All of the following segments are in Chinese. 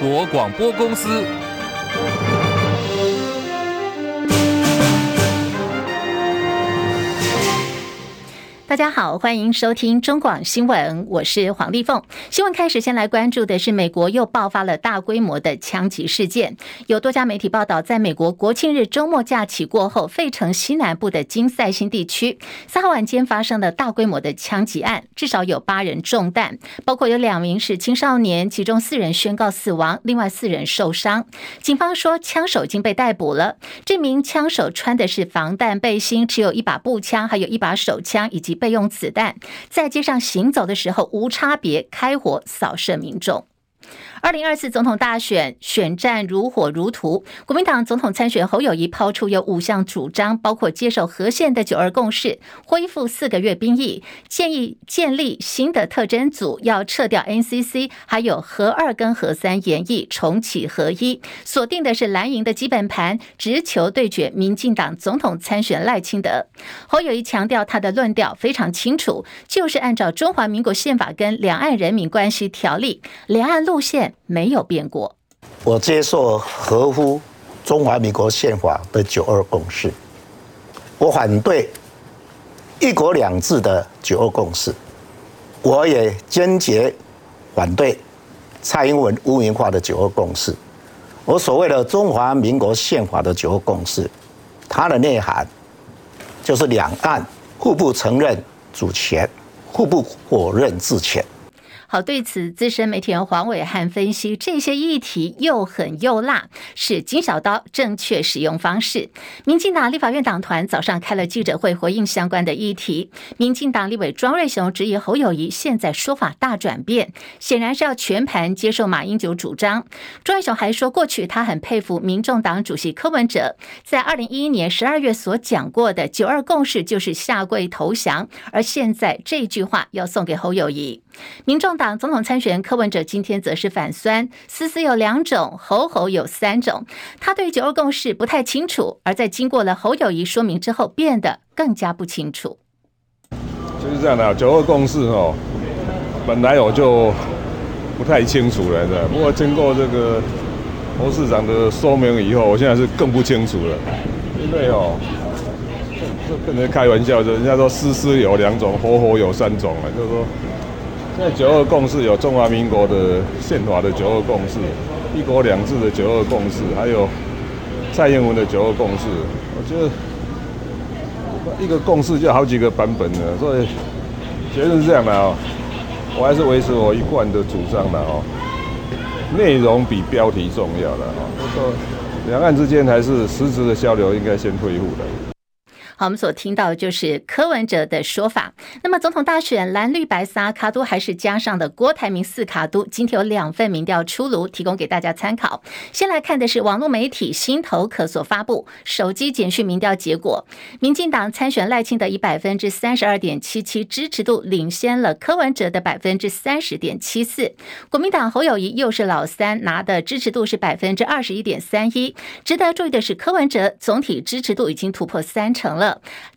国广播公司。大家好，欢迎收听中广新闻，我是黄丽凤。新闻开始，先来关注的是美国又爆发了大规模的枪击事件。有多家媒体报道，在美国国庆日周末假期过后，费城西南部的金赛辛地区三号晚间发生了大规模的枪击案，至少有八人中弹，包括有两名是青少年，其中四人宣告死亡，另外四人受伤。警方说，枪手已经被逮捕了。这名枪手穿的是防弹背心，持有一把步枪，还有一把手枪以及。备用子弹，在街上行走的时候，无差别开火扫射民众。二零二四总统大选选战如火如荼，国民党总统参选侯友谊抛出有五项主张，包括接受和宪的九二共识、恢复四个月兵役、建议建立新的特侦组、要撤掉 NCC，还有核二跟核三研议重启核一，锁定的是蓝营的基本盘，直球对决民进党总统参选赖清德。侯友谊强调他的论调非常清楚，就是按照中华民国宪法跟两岸人民关系条例，两岸路线。没有变过。我接受合乎中华民国宪法的九二共识，我反对一国两制的九二共识，我也坚决反对蔡英文污名化的九二共识。我所谓的中华民国宪法的九二共识，它的内涵就是两岸互不承认主权，互不否认治权。好，对此资深媒体人黄伟汉分析，这些议题又狠又辣，是金小刀正确使用方式。民进党立法院党团早上开了记者会，回应相关的议题。民进党立委庄瑞雄质疑侯友谊现在说法大转变，显然是要全盘接受马英九主张。庄瑞雄还说，过去他很佩服民众党主席柯文哲，在二零一一年十二月所讲过的“九二共识”就是下跪投降，而现在这句话要送给侯友宜。民众党总统参选柯文哲今天则是反酸，思思有两种，侯侯有三种。他对九二共识不太清楚，而在经过了侯友谊说明之后，变得更加不清楚。就是这样的，九二共识哦，本来我就不太清楚了的，不过经过这个侯市长的说明以后，我现在是更不清楚了。因为哦，这跟人开玩笑，就人家说思思有两种，侯侯有三种啊，就是说。在九二共识有中华民国的宪法的九二共识，一国两制的九二共识，还有蔡英文的九二共识。我觉得一个共识就好几个版本了，所以结论是这样的哦。我还是维持我一贯的主张的哦，内容比标题重要的哦。就说两岸之间还是实质的交流应该先恢复的。好，我们所听到的就是柯文哲的说法。那么，总统大选蓝绿白三卡都还是加上的郭台铭四卡都。今天有两份民调出炉，提供给大家参考。先来看的是网络媒体新头可所发布手机简讯民调结果。民进党参选赖清德以百分之三十二点七七支持度领先了柯文哲的百分之三十点七四。国民党侯友谊又是老三，拿的支持度是百分之二十一点三一。值得注意的是，柯文哲总体支持度已经突破三成了。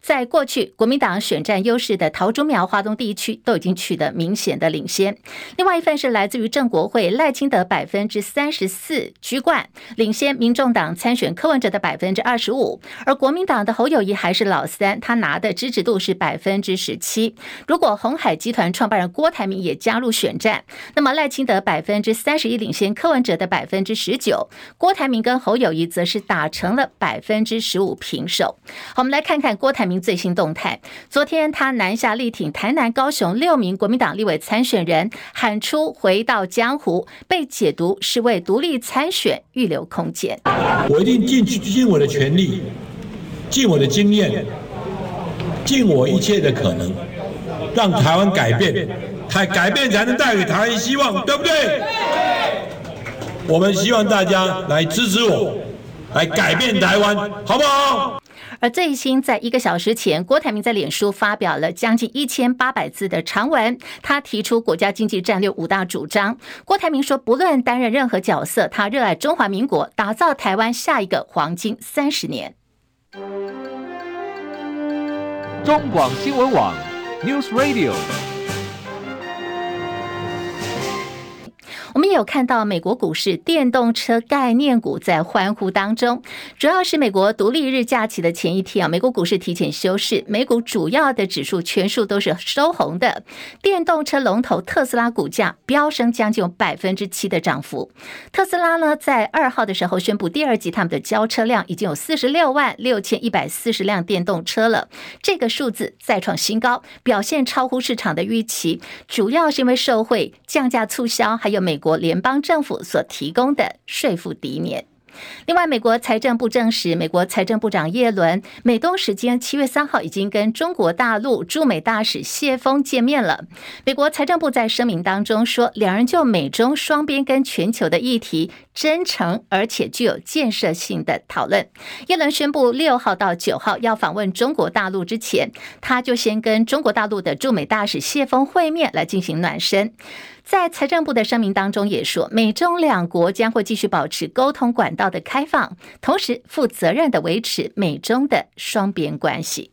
在过去，国民党选战优势的桃竹苗、花东地区都已经取得明显的领先。另外一份是来自于正国会赖清德百分之三十四居冠，领先民众党参选柯文哲的百分之二十五。而国民党的侯友谊还是老三，他拿的支持度是百分之十七。如果红海集团创办人郭台铭也加入选战，那么赖清德百分之三十一领先柯文哲的百分之十九，郭台铭跟侯友谊则是打成了百分之十五平手。好，我们来看。看郭台铭最新动态，昨天他南下力挺台南、高雄六名国民党立委参选人，喊出回到江湖，被解读是为独立参选预留空间。我一定尽尽我的全力，尽我的经验，尽我一切的可能，让台湾改变，台改变才能带给台湾希望，对不对？我们希望大家来支持我，来改变台湾，好不好？而最新，在一个小时前，郭台铭在脸书发表了将近一千八百字的长文，他提出国家经济战略五大主张。郭台铭说，不论担任任何角色，他热爱中华民国，打造台湾下一个黄金三十年。中广新闻网，News Radio。我们也有看到美国股市电动车概念股在欢呼当中，主要是美国独立日假期的前一天啊，美国股市提前休市，美股主要的指数全数都是收红的。电动车龙头特斯拉股价飙升将近百分之七的涨幅。特斯拉呢，在二号的时候宣布，第二季他们的交车量已经有四十六万六千一百四十辆电动车了，这个数字再创新高，表现超乎市场的预期，主要是因为受惠降价促销，还有美国联邦政府所提供的税负抵免。另外，美国财政部证实，美国财政部长耶伦美东时间七月三号已经跟中国大陆驻美大使谢锋见面了。美国财政部在声明当中说，两人就美中双边跟全球的议题真诚而且具有建设性的讨论。耶伦宣布六号到九号要访问中国大陆之前，他就先跟中国大陆的驻美大使谢锋会面来进行暖身。在财政部的声明当中也说，美中两国将会继续保持沟通管道道的开放，同时负责任的维持美中的双边关系。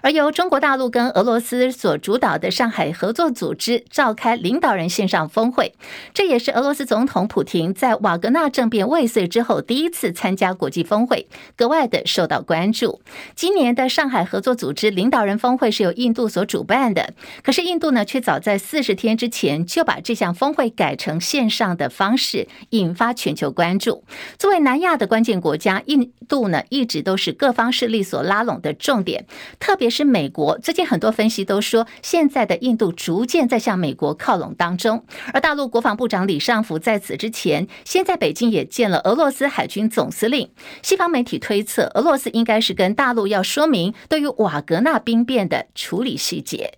而由中国大陆跟俄罗斯所主导的上海合作组织召开领导人线上峰会，这也是俄罗斯总统普廷在瓦格纳政变未遂之后第一次参加国际峰会，格外的受到关注。今年的上海合作组织领导人峰会是由印度所主办的，可是印度呢却早在四十天之前就把这项峰会改成线上的方式，引发全球关注。作为南亚的关键国家，印度呢一直都是各方势力所拉拢的重点，特别。是美国，最近很多分析都说，现在的印度逐渐在向美国靠拢当中。而大陆国防部长李尚福在此之前，先在北京也见了俄罗斯海军总司令。西方媒体推测，俄罗斯应该是跟大陆要说明对于瓦格纳兵变的处理细节。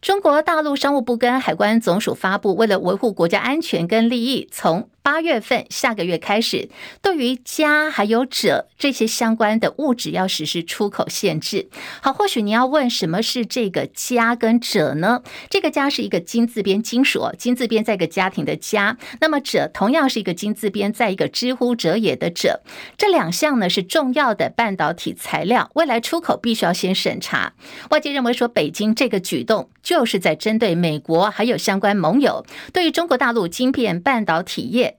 中国大陆商务部跟海关总署发布，为了维护国家安全跟利益，从八月份下个月开始，对于镓还有鍺这些相关的物质要实施出口限制。好，或许你要问什么是这个镓跟鍺呢？这个镓是一个金字边金属，金字边在一个家庭的家。那么鍺同样是一个金字边在一个之乎者也的者。这两项呢是重要的半导体材料，未来出口必须要先审查。外界认为说，北京这个举动就是在针对美国还有相关盟友，对于中国大陆晶片半导体业。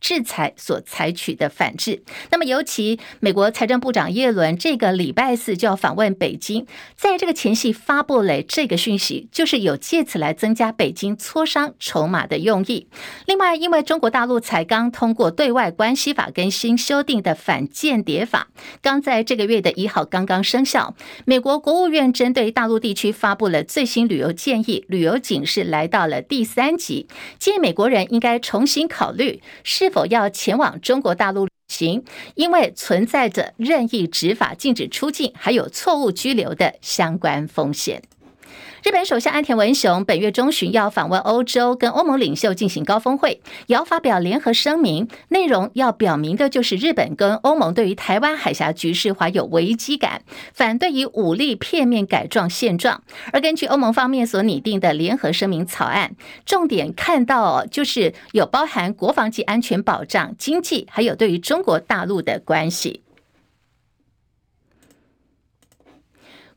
制裁所采取的反制，那么尤其美国财政部长耶伦这个礼拜四就要访问北京，在这个前夕发布了这个讯息，就是有借此来增加北京磋商筹码的用意。另外，因为中国大陆才刚通过对外关系法跟新修订的反间谍法，刚在这个月的一号刚刚生效。美国国务院针对大陆地区发布了最新旅游建议，旅游警示来到了第三级，建议美国人应该重新考虑是。否要前往中国大陆旅行，因为存在着任意执法、禁止出境，还有错误拘留的相关风险。日本首相岸田文雄本月中旬要访问欧洲，跟欧盟领袖进行高峰会，也要发表联合声明。内容要表明的就是日本跟欧盟对于台湾海峡局势怀有危机感，反对以武力片面改状现状。而根据欧盟方面所拟定的联合声明草案，重点看到就是有包含国防及安全保障、经济，还有对于中国大陆的关系。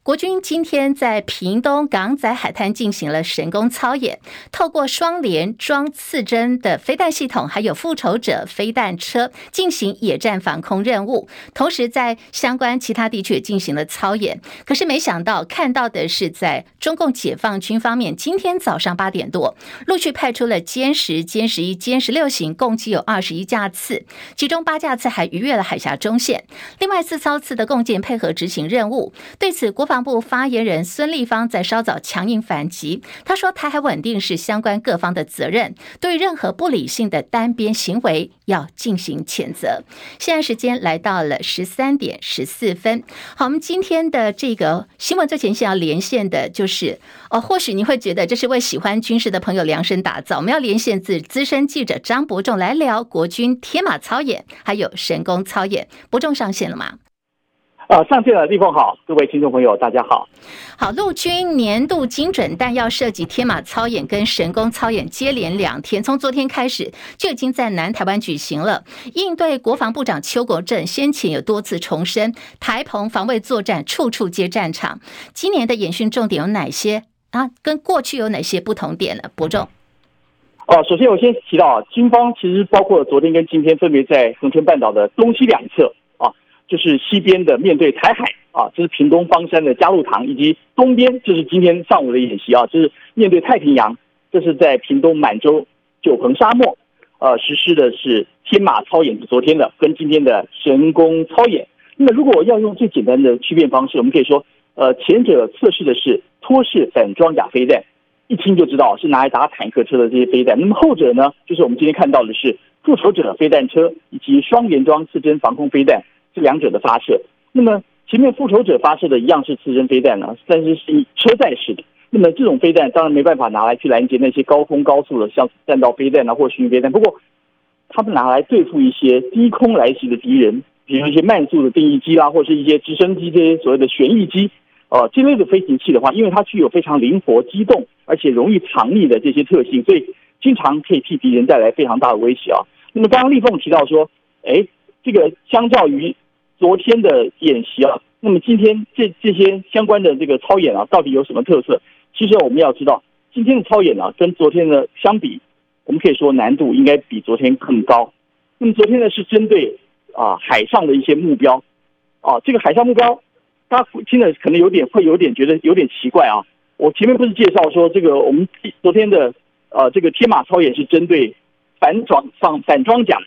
国军今天在屏东港仔海滩进行了神功操演，透过双联装刺针的飞弹系统，还有复仇者飞弹车进行野战防空任务，同时在相关其他地区也进行了操演。可是没想到看到的是，在中共解放军方面，今天早上八点多，陆续派出了歼十、歼十一、歼十六型，共计有二十一架次，其中八架次还逾越了海峡中线，另外四艘次的共舰配合执行任务。对此，国防国防部发言人孙立方在稍早强硬反击，他说：“台海稳定是相关各方的责任，对任何不理性的单边行为要进行谴责。”现在时间来到了十三点十四分，好，我们今天的这个新闻最前线要连线的就是哦，或许你会觉得这是为喜欢军事的朋友量身打造，我们要连线自资深记者张伯仲来聊国军天马操演，还有神功操演。伯仲上线了吗？呃，上线了，立峰好，各位听众朋友，大家好。好，陆军年度精准弹药射击天马操演跟神功操演接连两天，从昨天开始就已经在南台湾举行了。应对国防部长邱国正先前有多次重申，台澎防卫作战处处皆战场。今年的演训重点有哪些啊？跟过去有哪些不同点呢？伯仲。哦，首先我先提到啊，军方其实包括昨天跟今天分别在恒春半岛的东西两侧啊，就是西边的面对台海啊，这是屏东方山的佳鹿堂，以及东边就是今天上午的演习啊，就是面对太平洋，这是在屏东满洲九鹏沙漠，呃，实施的是天马操演，昨天的跟今天的神功操演。那么如果要用最简单的区别方式，我们可以说，呃，前者测试的是托式反装甲飞弹。一听就知道是拿来打坦克车的这些飞弹。那么后者呢，就是我们今天看到的是复仇者飞弹车以及双联装刺针防空飞弹这两者的发射。那么前面复仇者发射的一样是次针飞弹呢，但是是车载式的。那么这种飞弹当然没办法拿来去拦截那些高空高速的像弹道飞弹啊或巡飞弹。不过他们拿来对付一些低空来袭的敌人，比如一些慢速的定翼机啦，或是一些直升机这些所谓的旋翼机。呃，这类的飞行器的话，因为它具有非常灵活、机动，而且容易藏匿的这些特性，所以经常可以替敌人带来非常大的威胁啊。那么刚刚立凤提到说，哎，这个相较于昨天的演习啊，那么今天这这些相关的这个操演啊，到底有什么特色？其实我们要知道，今天的操演啊，跟昨天的相比，我们可以说难度应该比昨天更高。那么昨天呢，是针对啊海上的一些目标，啊，这个海上目标。大家听了可能有点会有点觉得有点奇怪啊！我前面不是介绍说这个我们昨天的呃这个天马操演是针对反装反反装甲，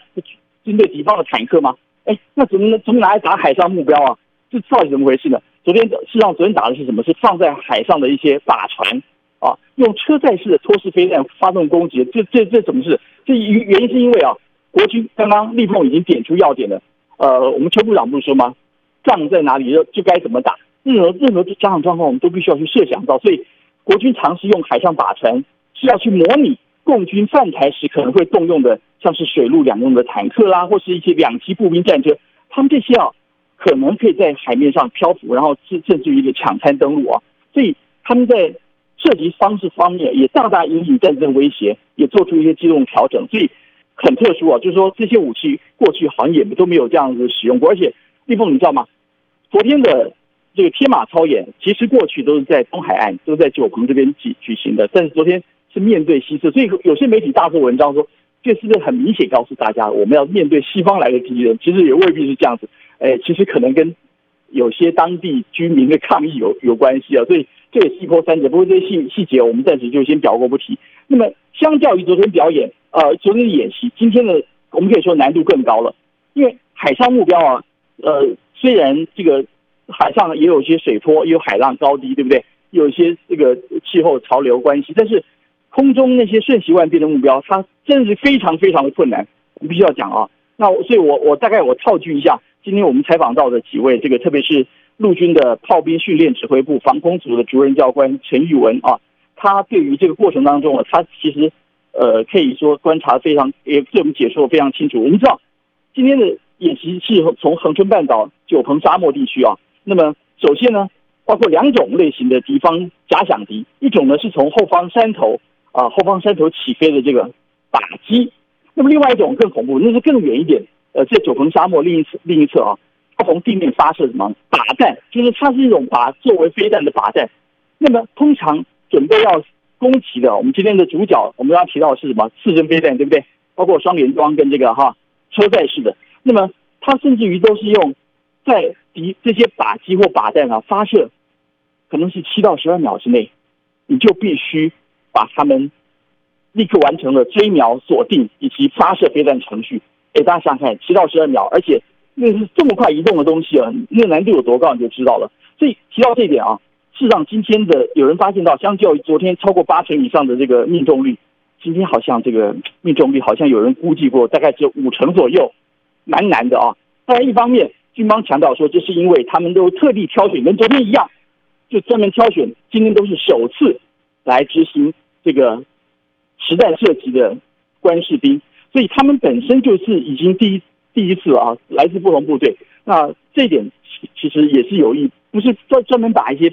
针对敌方的坦克吗？哎，那怎么能怎么拿来打海上目标啊？这到底怎么回事呢？昨天事实上昨天打的是什么？是放在海上的一些靶船啊，用车载式的托式飞弹发动攻击。这这这怎么是？这原因是因为啊，国军刚刚立凤已经点出要点了。呃，我们邱部长不是说吗？仗在哪里就就该怎么打，任何任何战场状况我们都必须要去设想到，所以国军尝试用海上靶船是要去模拟共军犯台时可能会动用的，像是水陆两用的坦克啦，或是一些两栖步兵战车，他们这些啊可能可以在海面上漂浮，然后甚甚至于一个抢滩登陆啊，所以他们在射击方式方面也大大引起战争威胁，也做出一些机动调整，所以很特殊啊，就是说这些武器过去好像也都没有这样子使用过，而且立凤你知道吗？昨天的这个天马操演，其实过去都是在东海岸，都在九鹏这边举举行的。但是昨天是面对西侧，所以有些媒体大做文章说，这是不是很明显告诉大家，我们要面对西方来的敌人？其实也未必是这样子。哎，其实可能跟有些当地居民的抗议有有关系啊。所以这也是一波三折。不过这些细细节我们暂时就先表过不提。那么相较于昨天表演，呃，昨天的演习，今天的我们可以说难度更高了，因为海上目标啊，呃。虽然这个海上也有一些水波，也有海浪高低，对不对？有一些这个气候潮流关系，但是空中那些瞬息万变的目标，它真的是非常非常的困难。我必须要讲啊，那所以我我大概我套句一下，今天我们采访到的几位，这个特别是陆军的炮兵训练指挥部防空组的主任教官陈玉文啊，他对于这个过程当中啊，他其实呃可以说观察非常，也对我们解说非常清楚。我们知道今天的。演习是从恒春半岛九鹏沙漠地区啊，那么首先呢，包括两种类型的敌方假想敌，一种呢是从后方山头啊后方山头起飞的这个靶机，那么另外一种更恐怖，那是更远一点，呃，在九层沙漠另一侧另一侧啊，它从地面发射什么靶弹，就是它是一种把作为飞弹的靶弹，那么通常准备要攻击的，我们今天的主角我们要提到的是什么？刺针飞弹对不对？包括双联装跟这个哈车载式的。那么，它甚至于都是用在敌这些靶机或靶弹啊发射，可能是七到十二秒之内，你就必须把他们立刻完成了追瞄、锁定以及发射飞弹程序。给大家想想看，七到十二秒，而且那是这么快移动的东西啊，那难度有多高你就知道了。所以提到这一点啊，事实上今天的有人发现到，相较于昨天超过八成以上的这个命中率，今天好像这个命中率好像有人估计过，大概只有五成左右。蛮难的啊！当然，一方面军方强调说，这是因为他们都特地挑选，跟昨天一样，就专门挑选今天都是首次来执行这个实弹射击的官士兵，所以他们本身就是已经第一第一次啊，来自不同部队。那这一点其实也是有意，不是专专门把一些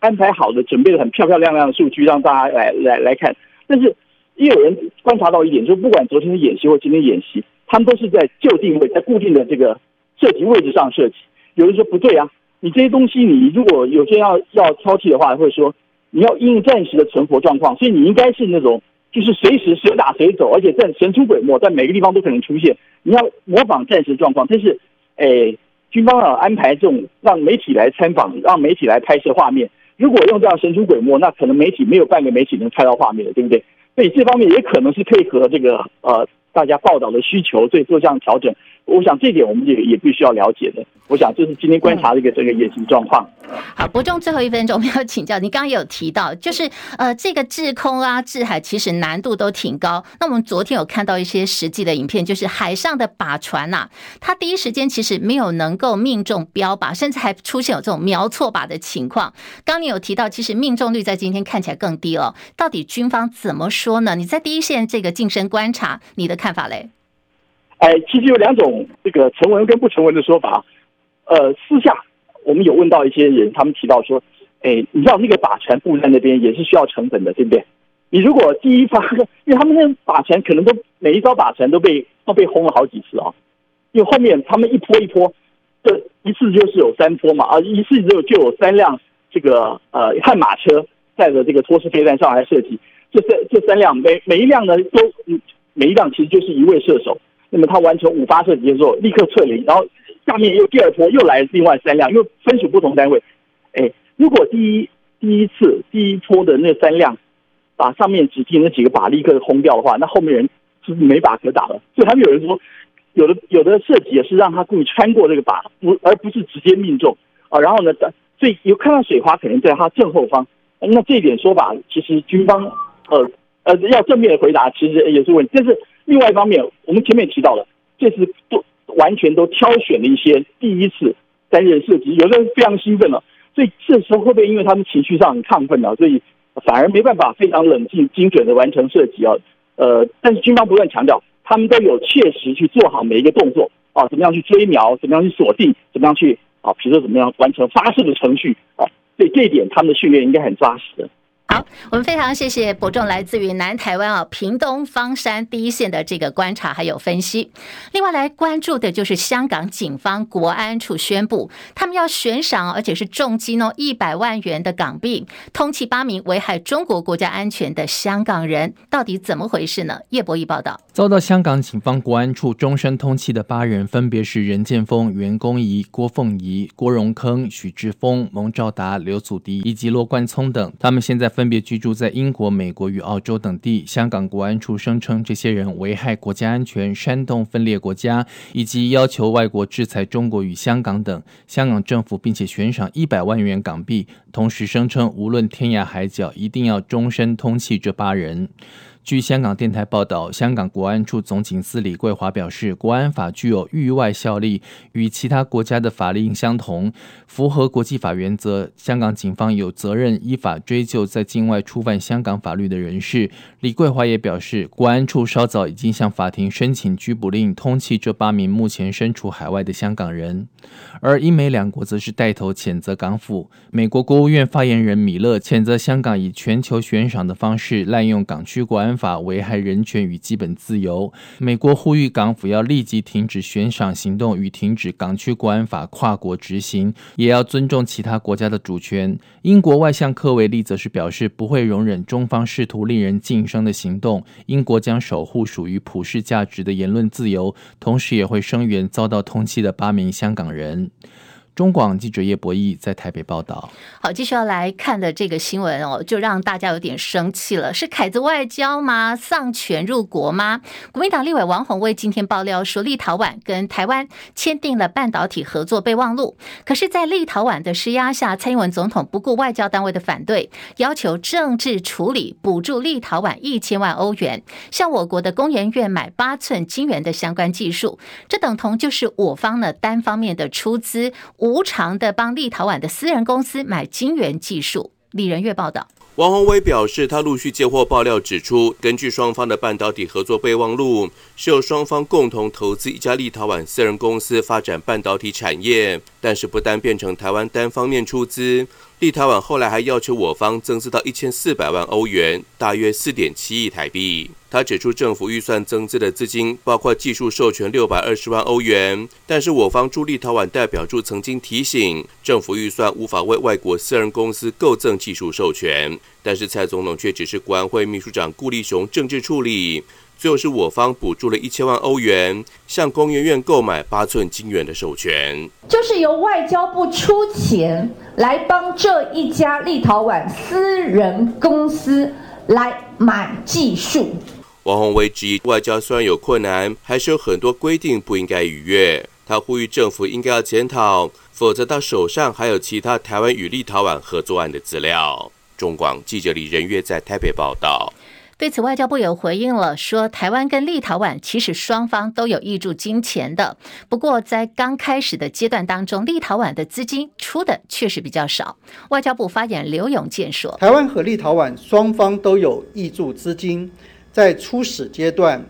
安排好的、准备的很漂漂亮亮的数据让大家来来来看。但是也有人观察到一点，就是不管昨天的演习或今天演习。他们都是在就定位，在固定的这个射击位置上射击。有人说不对啊，你这些东西，你如果有些要要挑剔的话，会说你要应战时的存活状况，所以你应该是那种就是随时随打随走，而且在神出鬼没，在每个地方都可能出现。你要模仿战时状况，但是，诶，军方要安排这种让媒体来参访，让媒体来拍摄画面。如果用这样神出鬼没，那可能媒体没有半个媒体能拍到画面的，对不对？所以这方面也可能是配合这个呃大家报道的需求，所以做这样调整。我想这点我们也也必须要了解的。我想这是今天观察的一个这个演习状况。好，伯仲最后一分钟，我们要请教你，刚刚有提到，就是呃这个制空啊、制海其实难度都挺高。那我们昨天有看到一些实际的影片，就是海上的靶船呐、啊，它第一时间其实没有能够命中标靶，甚至还出现有这种瞄错靶的情况。刚刚你有提到，其实命中率在今天看起来更低了。到底军方怎么说呢？你在第一线这个近身观察，你的看法嘞？哎，其实有两种这个成文跟不成文的说法。呃，私下我们有问到一些人，他们提到说，哎，你知道那个靶船布在那边也是需要成本的，对不对？你如果第一发，因为他们那靶船可能都每一招靶船都被都被轰了好几次啊，因为后面他们一波一波，这一次就是有三波嘛，啊，一次只有就有三辆这个呃悍马车载着这个托式飞弹上来射击，这三这三辆每每一辆呢都每一辆其实就是一位射手。那么他完成五发射击的时候，立刻撤离，然后下面又第二波又来另外三辆，又分属不同单位。哎，如果第一第一次第一波的那三辆把上面指定那几个靶立刻轰掉的话，那后面人是没靶可打了？所以他们有人说，有的有的射击也是让他故意穿过这个靶，不而不是直接命中啊。然后呢，所以有看到水花可能在他正后方。那这一点说法，其实军方呃呃要正面回答，其实也是问题，但是。另外一方面，我们前面提到了，这次都完全都挑选了一些第一次担任射击，有的人非常兴奋了，所以这时候会不会因为他们情绪上很亢奋啊，所以反而没办法非常冷静、精准的完成射击啊？呃，但是军方不断强调，他们都有切实去做好每一个动作啊，怎么样去追瞄，怎么样去锁定，怎么样去啊，比如说怎么样完成发射的程序啊，所以这一点他们的训练应该很扎实的。好，我们非常谢谢伯仲来自于南台湾啊屏东方山第一线的这个观察还有分析。另外来关注的就是香港警方国安处宣布，他们要悬赏而且是重金哦一百万元的港币，通缉八名危害中国国家安全的香港人，到底怎么回事呢？叶博义报道，遭到香港警方国安处终身通缉的八人，分别是任建峰、袁公仪、郭凤仪、郭荣铿、许志峰、蒙兆达、刘祖迪以及罗冠聪等，他们现在分。分别居住在英国、美国与澳洲等地。香港国安处声称，这些人危害国家安全、煽动分裂国家，以及要求外国制裁中国与香港等。香港政府并且悬赏一百万元港币，同时声称，无论天涯海角，一定要终身通缉这八人。据香港电台报道，香港国安处总警司李桂华表示，国安法具有域外效力，与其他国家的法令相同，符合国际法原则。香港警方有责任依法追究在境外触犯香港法律的人士。李桂华也表示，国安处稍早已经向法庭申请拘捕令，通缉这八名目前身处海外的香港人。而英美两国则是带头谴责港府。美国国务院发言人米勒谴责香港以全球悬赏的方式滥用港区国安法危害人权与基本自由。美国呼吁港府要立即停止悬赏行动与停止港区国安法跨国执行，也要尊重其他国家的主权。英国外相科维利则是表示不会容忍中方试图令人噤声的行动，英国将守护属于普世价值的言论自由，同时也会声援遭到通缉的八名香港人。中广记者叶博义在台北报道。好，继续要来看的这个新闻哦，就让大家有点生气了。是凯子外交吗？丧权入国吗？国民党立委王鸿薇今天爆料说，立陶宛跟台湾签订了半导体合作备忘录。可是，在立陶宛的施压下，蔡英文总统不顾外交单位的反对，要求政治处理，补助立陶宛一千万欧元，向我国的工研院买八寸晶圆的相关技术。这等同就是我方呢单方面的出资。无偿的帮立陶宛的私人公司买晶圆技术。李仁月报道，王宏威表示，他陆续接获爆料，指出根据双方的半导体合作备忘录，是由双方共同投资一家立陶宛私人公司发展半导体产业，但是不但变成台湾单方面出资。立陶宛后来还要求我方增资到一千四百万欧元，大约四点七亿台币。他指出，政府预算增资的资金包括技术授权六百二十万欧元，但是我方驻立陶宛代表处曾经提醒，政府预算无法为外国私人公司购赠技术授权。但是蔡总统却只是国安会秘书长顾立雄政治处理，最后是我方补助了一千万欧元，向工研院购买八寸晶圆的授权，就是由外交部出钱来帮这一家立陶宛私人公司来买技术。王宏威质疑，外交虽然有困难，还是有很多规定不应该逾越。他呼吁政府应该要检讨，否则他手上还有其他台湾与立陶宛合作案的资料。中广记者李仁月在台北报道。对此，外交部有回应了，说台湾跟立陶宛其实双方都有挹注金钱的，不过在刚开始的阶段当中，立陶宛的资金出的确实比较少。外交部发言刘永健说，台湾和立陶宛双方都有挹注资金。在初始阶段，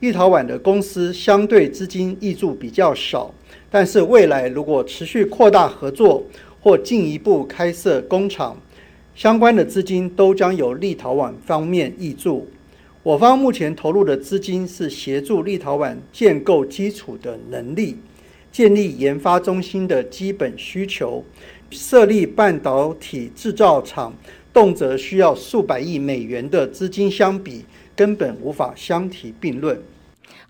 立陶宛的公司相对资金挹注比较少，但是未来如果持续扩大合作或进一步开设工厂，相关的资金都将由立陶宛方面挹注。我方目前投入的资金是协助立陶宛建构基础的能力，建立研发中心的基本需求，设立半导体制造厂，动辄需要数百亿美元的资金相比，根本无法相提并论。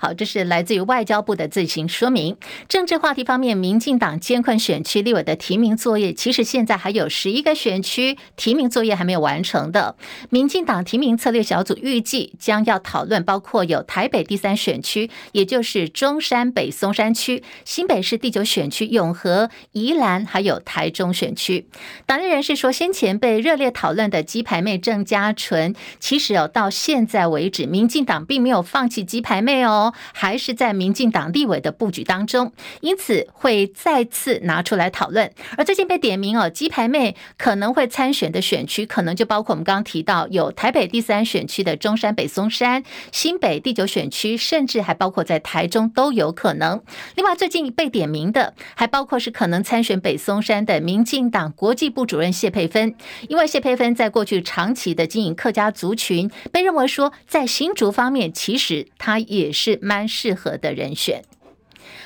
好，这是来自于外交部的自行说明。政治话题方面，民进党艰困选区立委的提名作业，其实现在还有十一个选区提名作业还没有完成的。民进党提名策略小组预计将要讨论，包括有台北第三选区，也就是中山北松山区；新北市第九选区永和、宜兰，还有台中选区。党内人士说，先前被热烈讨论的鸡排妹郑家纯，其实哦，到现在为止，民进党并没有放弃鸡排妹哦。还是在民进党立委的布局当中，因此会再次拿出来讨论。而最近被点名哦，鸡排妹可能会参选的选区，可能就包括我们刚刚提到有台北第三选区的中山北松山、新北第九选区，甚至还包括在台中都有可能。另外，最近被点名的还包括是可能参选北松山的民进党国际部主任谢佩芬，因为谢佩芬在过去长期的经营客家族群，被认为说在新竹方面，其实他也是。蛮适合的人选。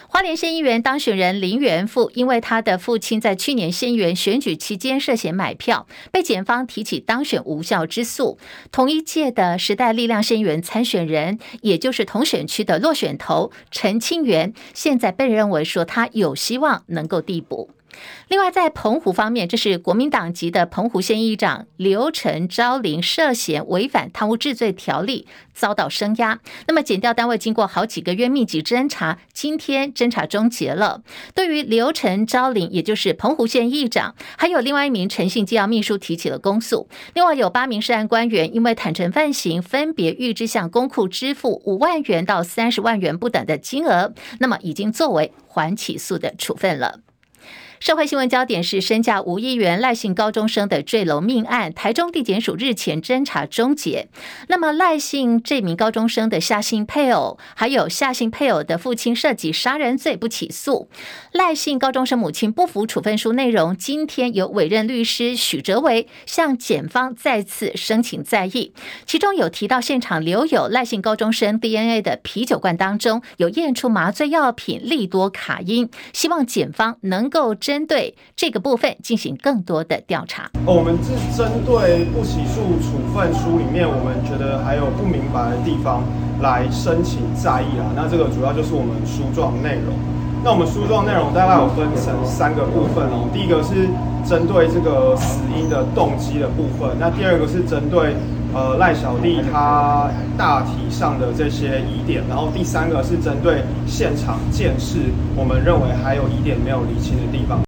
花莲县议员当选人林元富，因为他的父亲在去年县议员选举期间涉嫌买票，被检方提起当选无效之诉。同一届的时代力量县议员参选人，也就是同选区的落选头陈清源，现在被认为说他有希望能够递补。另外，在澎湖方面，这是国民党籍的澎湖县议长刘成昭林涉嫌违反贪污治罪条例，遭到声押。那么，检调单位经过好几个月密集侦查，今天侦查终结了。对于刘成昭林，也就是澎湖县议长，还有另外一名诚信机要秘书提起了公诉。另外，有八名涉案官员因为坦承犯行，分别预支向公库支付五万元到三十万元不等的金额，那么已经作为缓起诉的处分了。社会新闻焦点是身价五亿元赖姓高中生的坠楼命案，台中地检署日前侦查终结。那么赖姓这名高中生的夏姓配偶，还有夏姓配偶的父亲涉及杀人罪不起诉。赖姓高中生母亲不服处分书内容，今天由委任律师许哲维向检方再次申请再议，其中有提到现场留有赖姓高中生 DNA 的啤酒罐当中有验出麻醉药品利多卡因，希望检方能够针对这个部分进行更多的调查。我们是针对不起诉处分书里面，我们觉得还有不明白的地方来申请再议啊。那这个主要就是我们书状内容。那我们书状内容大概有分成三个部分哦。第一个是针对这个死因的动机的部分。那第二个是针对呃赖小弟他大体上的这些疑点。然后第三个是针对现场见识，我们认为还有疑点没有理清的地方。